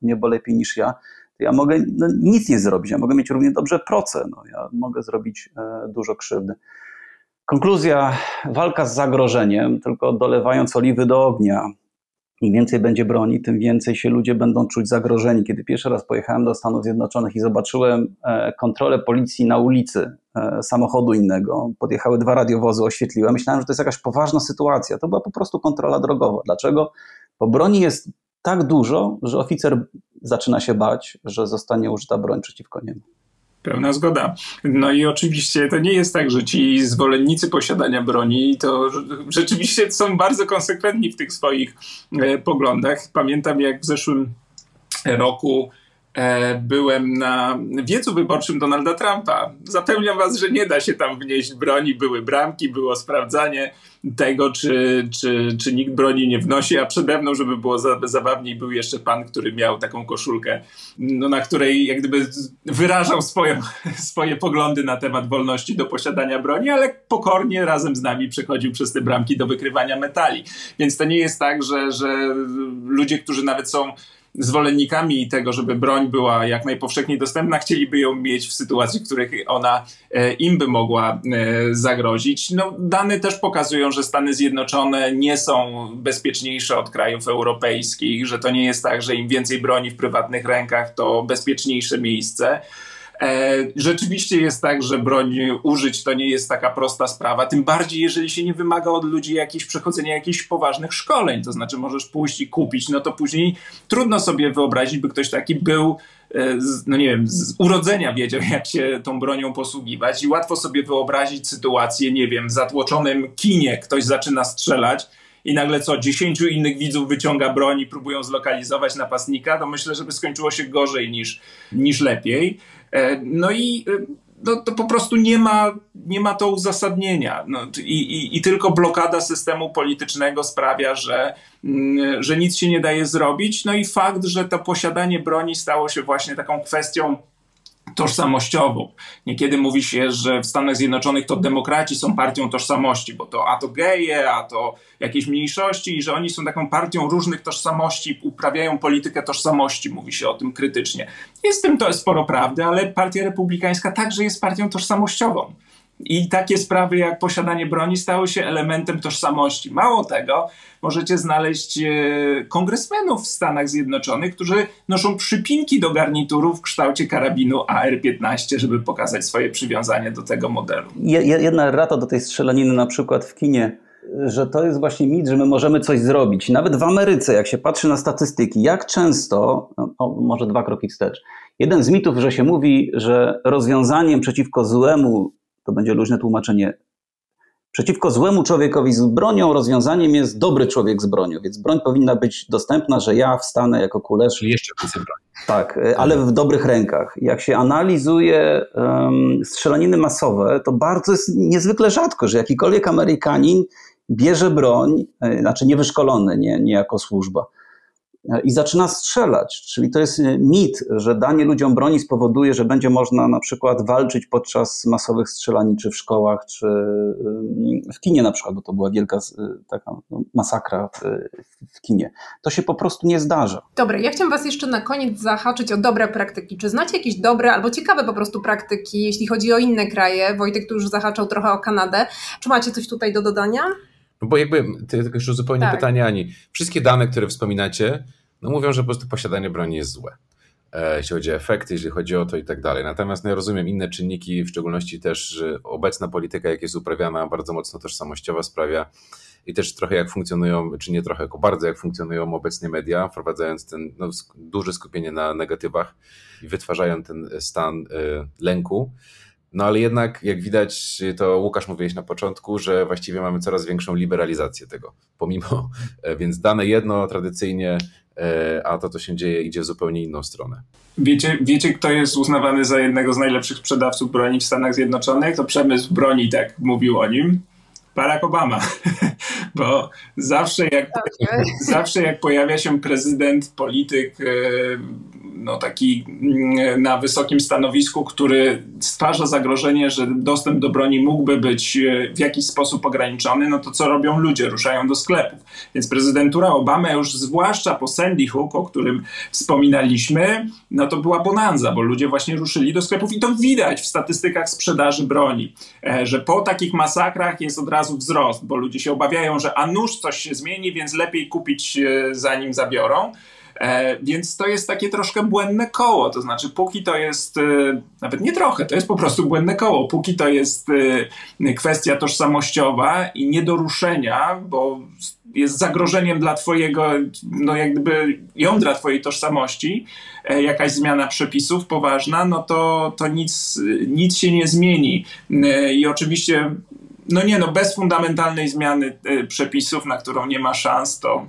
niebo lepiej niż ja, to ja mogę no, nic nie zrobić. Ja mogę mieć równie dobrze proce. No, ja mogę zrobić e, dużo krzywdy. Konkluzja, walka z zagrożeniem, tylko dolewając oliwy do ognia. Im więcej będzie broni, tym więcej się ludzie będą czuć zagrożeni. Kiedy pierwszy raz pojechałem do Stanów Zjednoczonych i zobaczyłem e, kontrolę policji na ulicy e, samochodu innego, podjechały dwa radiowozy, oświetliłem, myślałem, że to jest jakaś poważna sytuacja. To była po prostu kontrola drogowa. Dlaczego? Bo broni jest tak dużo, że oficer zaczyna się bać, że zostanie użyta broń przeciwko niemu. Pełna zgoda. No i oczywiście to nie jest tak, że ci zwolennicy posiadania broni to rzeczywiście są bardzo konsekwentni w tych swoich e, poglądach. Pamiętam jak w zeszłym roku byłem na wiecu wyborczym Donalda Trumpa. Zapewniam was, że nie da się tam wnieść broni. Były bramki, było sprawdzanie tego, czy, czy, czy nikt broni nie wnosi, a przede mną, żeby było zabawniej, był jeszcze pan, który miał taką koszulkę, no, na której jak gdyby wyrażał swoje, swoje poglądy na temat wolności do posiadania broni, ale pokornie razem z nami przechodził przez te bramki do wykrywania metali. Więc to nie jest tak, że, że ludzie, którzy nawet są zwolennikami tego, żeby broń była jak najpowszechniej dostępna, chcieliby ją mieć w sytuacji, w których ona e, im by mogła e, zagrozić. No, dane też pokazują, że Stany Zjednoczone nie są bezpieczniejsze od krajów europejskich, że to nie jest tak, że im więcej broni w prywatnych rękach, to bezpieczniejsze miejsce. E, rzeczywiście jest tak, że broń użyć to nie jest taka prosta sprawa, tym bardziej jeżeli się nie wymaga od ludzi jakieś przechodzenia jakichś poważnych szkoleń, to znaczy możesz pójść i kupić, no to później trudno sobie wyobrazić, by ktoś taki był e, no nie wiem, z urodzenia wiedział, jak się tą bronią posługiwać i łatwo sobie wyobrazić sytuację, nie wiem, w zatłoczonym kinie ktoś zaczyna strzelać i nagle co, dziesięciu innych widzów wyciąga broń i próbują zlokalizować napastnika, to myślę, że by skończyło się gorzej niż, niż lepiej. E, no i e, no, to po prostu nie ma, nie ma to uzasadnienia. No, i, i, I tylko blokada systemu politycznego sprawia, że, mm, że nic się nie daje zrobić. No i fakt, że to posiadanie broni stało się właśnie taką kwestią tożsamościową. Niekiedy mówi się, że w Stanach Zjednoczonych to demokraci są partią tożsamości, bo to a to geje, a to jakieś mniejszości i że oni są taką partią różnych tożsamości, uprawiają politykę tożsamości, mówi się o tym krytycznie. Jest w tym to sporo prawdy, ale partia republikańska także jest partią tożsamościową. I takie sprawy jak posiadanie broni stały się elementem tożsamości. Mało tego, możecie znaleźć e, kongresmenów w Stanach Zjednoczonych, którzy noszą przypinki do garnituru w kształcie karabinu AR-15, żeby pokazać swoje przywiązanie do tego modelu. Jedna rata do tej strzelaniny na przykład w kinie że to jest właśnie mit, że my możemy coś zrobić. Nawet w Ameryce, jak się patrzy na statystyki, jak często, o, może dwa kroki wstecz, jeden z mitów, że się mówi, że rozwiązaniem przeciwko złemu to będzie luźne tłumaczenie. Przeciwko złemu człowiekowi z bronią rozwiązaniem jest dobry człowiek z bronią, więc broń powinna być dostępna, że ja wstanę jako kulesz. Czyli jeszcze więcej broni. Tak, e, ale w dobrych rękach. Jak się analizuje um, strzelaniny masowe, to bardzo jest niezwykle rzadko, że jakikolwiek Amerykanin bierze broń, e, znaczy niewyszkolony, nie, nie jako służba i zaczyna strzelać. Czyli to jest mit, że danie ludziom broni spowoduje, że będzie można na przykład walczyć podczas masowych strzelanin, czy w szkołach, czy w kinie na przykład, bo to była wielka taka no, masakra w, w kinie. To się po prostu nie zdarza. Dobra, ja chciałam Was jeszcze na koniec zahaczyć o dobre praktyki. Czy znacie jakieś dobre albo ciekawe po prostu praktyki, jeśli chodzi o inne kraje? Wojtek tu już zahaczał trochę o Kanadę. Czy macie coś tutaj do dodania? No bo jakby, tylko jeszcze zupełnie tak. pytanie Ani. Wszystkie dane, które wspominacie, no mówią, że po prostu posiadanie broni jest złe. E, jeśli chodzi o efekty, jeśli chodzi o to i tak dalej. Natomiast no ja rozumiem inne czynniki, w szczególności też że obecna polityka, jak jest uprawiana, bardzo mocno tożsamościowa sprawia i też trochę jak funkcjonują, czy nie trochę, tylko bardzo jak funkcjonują obecnie media, wprowadzając ten no, duże skupienie na negatywach i wytwarzają ten stan y, lęku. No ale jednak, jak widać, to Łukasz mówiłeś na początku, że właściwie mamy coraz większą liberalizację tego, pomimo, e, więc dane jedno tradycyjnie, a to, co się dzieje, idzie w zupełnie inną stronę. Wiecie, wiecie, kto jest uznawany za jednego z najlepszych sprzedawców broni w Stanach Zjednoczonych? To przemysł broni, tak mówił o nim. Barack Obama, bo zawsze jak, zawsze jak pojawia się prezydent, polityk, e, no taki mm, na wysokim stanowisku, który stwarza zagrożenie, że dostęp do broni mógłby być e, w jakiś sposób ograniczony, no to co robią ludzie? Ruszają do sklepów. Więc prezydentura Obama już zwłaszcza po Sandy Hook, o którym wspominaliśmy, no to była bonanza, bo ludzie właśnie ruszyli do sklepów i to widać w statystykach sprzedaży broni, e, że po takich masakrach jest od razu wzrost, bo ludzie się obawiają, że a nuż coś się zmieni, więc lepiej kupić e, zanim zabiorą. E, więc to jest takie troszkę błędne koło. To znaczy, póki to jest, e, nawet nie trochę, to jest po prostu błędne koło. Póki to jest e, kwestia tożsamościowa i nie do ruszenia, bo jest zagrożeniem dla Twojego, no jak gdyby jądra Twojej tożsamości, jakaś zmiana przepisów poważna, no to, to nic, nic się nie zmieni. I oczywiście, no nie, no bez fundamentalnej zmiany przepisów, na którą nie ma szans, to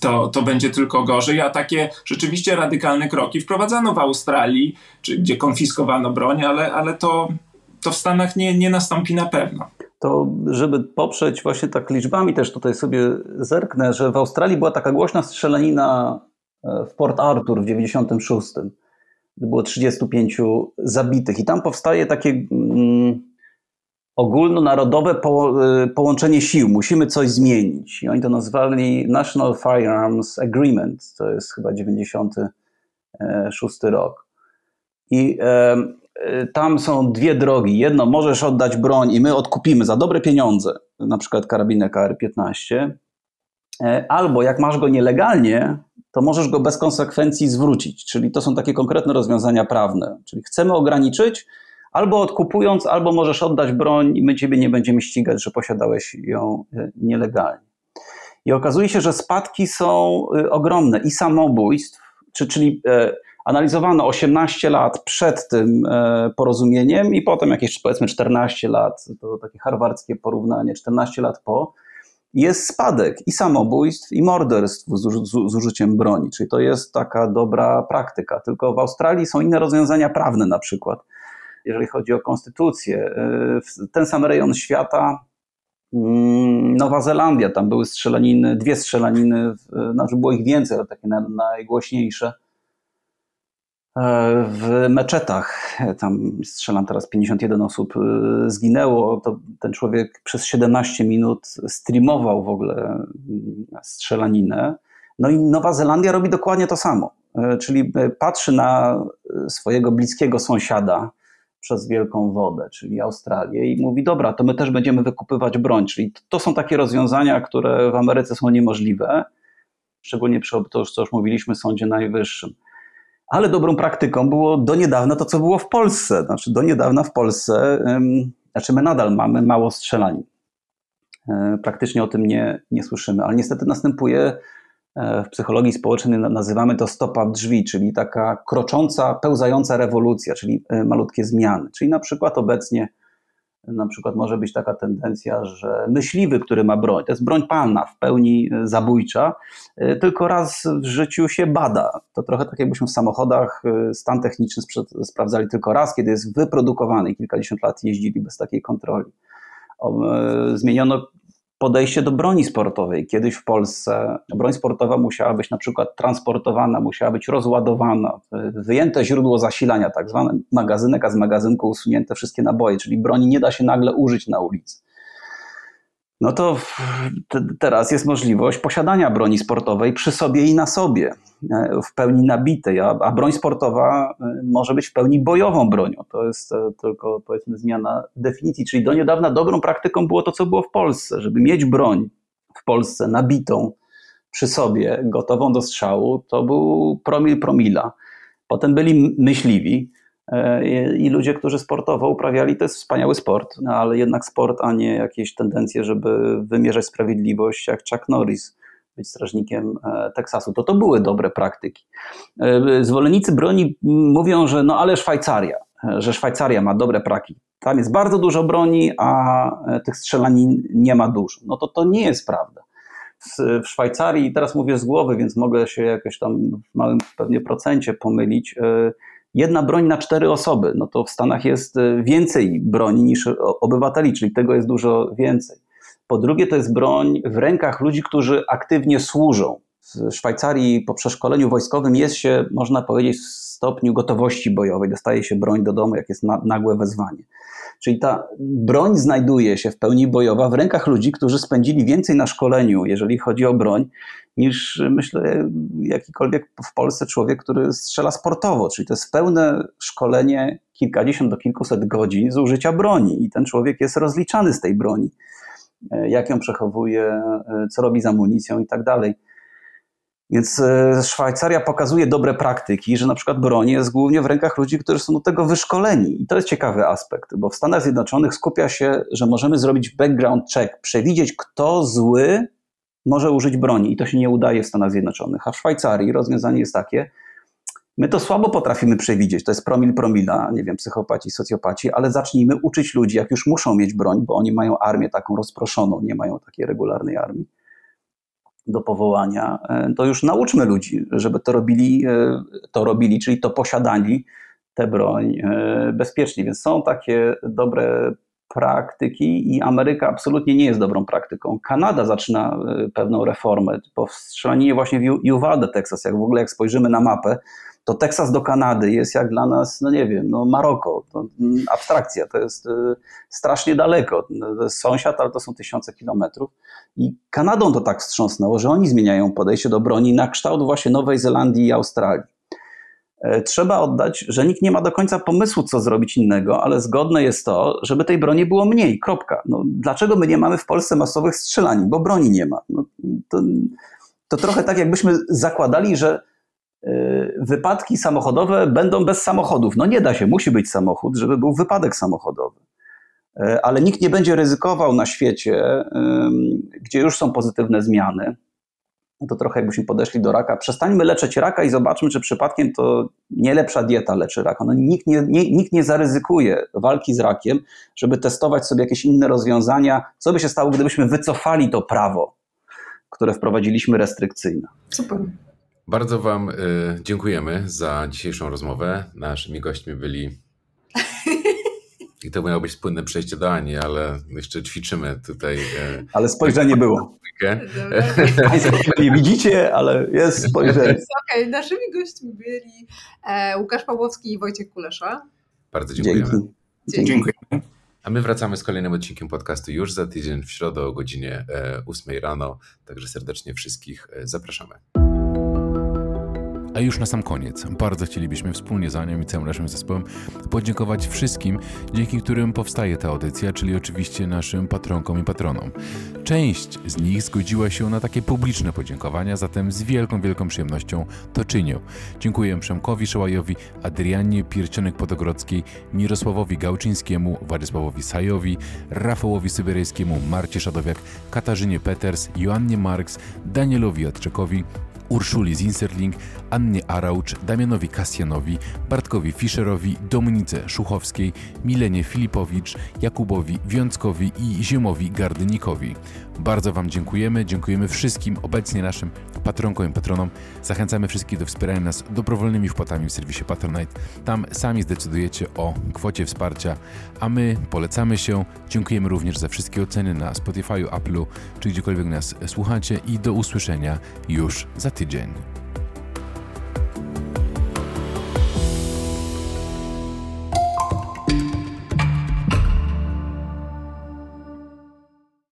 to, to będzie tylko gorzej, a takie rzeczywiście radykalne kroki wprowadzano w Australii, czy gdzie konfiskowano broń, ale, ale to, to w Stanach nie, nie nastąpi na pewno. To, żeby poprzeć właśnie tak liczbami, też tutaj sobie zerknę, że w Australii była taka głośna strzelanina e, w Port Arthur w 96. Było 35 zabitych, i tam powstaje takie. Mm, ogólnonarodowe po, y, połączenie sił, musimy coś zmienić. I oni to nazwali National Firearms Agreement, to jest chyba 96 rok. I e, tam są dwie drogi. Jedno, możesz oddać broń i my odkupimy za dobre pieniądze, na przykład karabinę KR-15, e, albo jak masz go nielegalnie, to możesz go bez konsekwencji zwrócić. Czyli to są takie konkretne rozwiązania prawne. Czyli chcemy ograniczyć, albo odkupując, albo możesz oddać broń i my ciebie nie będziemy ścigać, że posiadałeś ją e, nielegalnie. I okazuje się, że spadki są e, ogromne i samobójstw, czy, czyli e, analizowano 18 lat przed tym porozumieniem i potem jakieś powiedzmy 14 lat, to takie harwardzkie porównanie, 14 lat po, jest spadek i samobójstw, i morderstw z, użyciem broni. Czyli to jest taka dobra praktyka. Tylko w Australii są inne rozwiązania prawne na przykład jeżeli chodzi o konstytucję. Y, ten sam rejon świata, mm, Nowa Zelandia, tam były strzelaniny, dwie strzelaniny, znaczy było ich więcej, ale takie najgłośniejsze. E, w meczetach, tam strzelam teraz 51 osób zginęło, to ten człowiek przez 17 minut streamował w ogóle mm, strzelaninę. No i Nowa Zelandia robi dokładnie to samo, e, czyli e, patrzy na swojego bliskiego sąsiada, przez wielką wodę, czyli Australię, i mówi: Dobra, to my też będziemy wykupywać broń. Czyli to są takie rozwiązania, które w Ameryce są niemożliwe, szczególnie przy, to co już mówiliśmy, Sądzie Najwyższym. Ale dobrą praktyką było do niedawna to, co było w Polsce. Znaczy, do niedawna w Polsce, znaczy my nadal mamy mało strzelanin. E, praktycznie o tym nie, nie słyszymy, ale niestety następuje w psychologii społecznej nazywamy to stopa w drzwi, czyli taka krocząca, pełzająca rewolucja, czyli e, malutkie zmiany. Czyli na przykład obecnie na przykład może być taka tendencja, że myśliwy, który ma broń, to jest broń palna, w pełni e, zabójcza, tylko raz w życiu się bada. To trochę tak jakbyśmy w samochodach stan techniczny sprawdzali tylko raz, kiedy jest wyprodukowany i kilkadziesiąt lat jeździli bez takiej kontroli. Zmieniono podejście do broni sportowej. Kiedyś w Polsce broń sportowa musiała być na przykład transportowana, musiała być rozładowana, wyjęte źródło zasilania, tak zwany magazynek, a z magazynku usunięte wszystkie naboje, czyli broni nie da się nagle użyć na ulicy no to teraz jest możliwość posiadania broni sportowej przy sobie i na sobie, w pełni nabitej, a, a broń sportowa e, może być w pełni bojową bronią. To jest e, tylko powiedzmy zmiana definicji, czyli do niedawna dobrą praktyką było to, co było w Polsce, żeby mieć broń w Polsce nabitą przy sobie, gotową do strzału, to był promil promila. Potem byli myśliwi, E, I ludzie, którzy sportowo uprawiali, to jest wspaniały sport, no ale jednak sport, a nie jakieś tendencje, żeby wymierzać sprawiedliwość, jak Chuck Norris, być strażnikiem e, Teksasu. To to były dobre praktyki. E, zwolennicy broni mówią, że no ale Szwajcaria, że Szwajcaria ma dobre praktyki. Tam jest bardzo dużo broni, a tych strzelanin nie ma dużo. No to to nie jest prawda. W, Szwajcarii, teraz mówię z głowy, więc mogę się jakoś tam w małym pewnie procencie pomylić, jedna broń na cztery osoby. No to w Stanach jest e, więcej broni niż obywateli, czyli tego jest dużo więcej. Po drugie, to jest broń w rękach ludzi, którzy aktywnie służą. W Szwajcarii po przeszkoleniu wojskowym jest się, można powiedzieć, w stopniu gotowości bojowej. Dostaje się broń do domu, jak jest nagłe wezwanie. Czyli ta broń znajduje się w pełni bojowa w rękach ludzi, którzy spędzili więcej na szkoleniu, jeżeli chodzi o broń, niż myślę jakikolwiek w Polsce człowiek, który strzela sportowo. Czyli to jest pełne szkolenie kilkadziesiąt do kilkuset godzin z użycia broni i ten człowiek jest rozliczany z tej broni. E, jak ją przechowuje, e, co robi z amunicją i tak dalej. Więc e, Szwajcaria pokazuje dobre praktyki, że na przykład broń jest głównie w rękach ludzi, którzy są do tego wyszkoleni. I to jest ciekawy aspekt, bo w Stanach Zjednoczonych skupia się, że możemy zrobić background check, przewidzieć, kto zły może użyć broni i to się nie udaje w Stanach Zjednoczonych. A w Szwajcarii rozwiązanie jest takie, my to słabo potrafimy przewidzieć, to jest promil promila, nie wiem, psychopaci, socjopaci, ale zacznijmy uczyć ludzi, jak już muszą mieć broń, bo oni mają armię taką rozproszoną, nie mają takiej regularnej armii do powołania, e, to już nauczmy ludzi, żeby to robili, e, to robili, czyli to posiadali tę broń e, bezpiecznie. Więc są takie dobre praktyki i Ameryka absolutnie nie jest dobrą praktyką. Kanada zaczyna pewną reformę. Po właśnie w Uvalde, Texas, jak w ogóle jak spojrzymy na mapę, to Teksas do Kanady jest jak dla nas, no nie wiem, no Maroko, to mm, abstrakcja, to jest y, strasznie daleko. To jest sąsiad, ale to są tysiące kilometrów. I Kanadą to tak wstrząsnęło, że oni zmieniają podejście do broni na kształt właśnie Nowej Zelandii i Australii. E, trzeba oddać, że nikt nie ma do końca pomysłu, co zrobić innego, ale zgodne jest to, żeby tej broni było mniej. Kropka. No, dlaczego my nie mamy w Polsce masowych strzelanin? Bo broni nie ma. No, to, to trochę tak, jakbyśmy zakładali, że wypadki samochodowe będą bez samochodów. No nie da się, musi być samochód, żeby był wypadek samochodowy. Y, ale nikt nie będzie ryzykował na świecie, gdzie już są pozytywne zmiany. To trochę jakbyśmy podeszli do raka. Przestańmy leczyć raka i zobaczmy, czy przypadkiem to nie lepsza dieta leczy raka. No nikt, nie, nie, nikt nie zaryzykuje walki z rakiem, żeby testować sobie jakieś inne rozwiązania. Co by się stało, gdybyśmy wycofali to prawo, które wprowadziliśmy restrykcyjne? Super. Bardzo Wam y, dziękujemy za dzisiejszą rozmowę. Naszymi gośćmi byli. I to miało być spłynne przejście do Ani, ale jeszcze ćwiczymy tutaj. Y, ale spojrzenie było. nie widzicie, ale jest spojrzenie. Okej, okay. naszymi gośćmi byli e, Łukasz Pawłowski i Wojciech Kulesza. Bardzo dziękujemy. Dzięki. Dziękujemy. A my wracamy z kolejnym odcinkiem podcastu już za tydzień w środę o godzinie 8 e, rano. Także serdecznie wszystkich e, zapraszamy. A już na sam koniec, bardzo chcielibyśmy wspólnie z Anią i całym naszym zespołem podziękować wszystkim, dzięki którym powstaje ta audycja, czyli oczywiście naszym patronkom i patronom. Część z nich zgodziła się na takie publiczne podziękowania, zatem z wielką, wielką przyjemnością to czynię. Dziękuję Przemkowi Szołajowi, Adrianie Piercionek-Podogrodzkiej, Mirosławowi Gałczyńskiemu, Władysławowi Sajowi, Rafałowi Syberyjskiemu, Marcie Szadowiak, Katarzynie Peters, Joannie Marks, Danielowi Jadczekowi, Urszuli Zinserling, Annie Araucz, Damianowi Kasjanowi, Bartkowi Fischerowi, Dominice Szuchowskiej, Milenie Filipowicz, Jakubowi Wiąckowi i Ziemowi Gardynikowi. Bardzo Wam dziękujemy, dziękujemy wszystkim obecnie naszym patronkom i patronom. Zachęcamy wszystkich do wspierania nas dobrowolnymi wpłatami w serwisie Patronite. Tam sami zdecydujecie o kwocie wsparcia, a my polecamy się. Dziękujemy również za wszystkie oceny na Spotify, Apple'u czy gdziekolwiek nas słuchacie i do usłyszenia już za tydzień.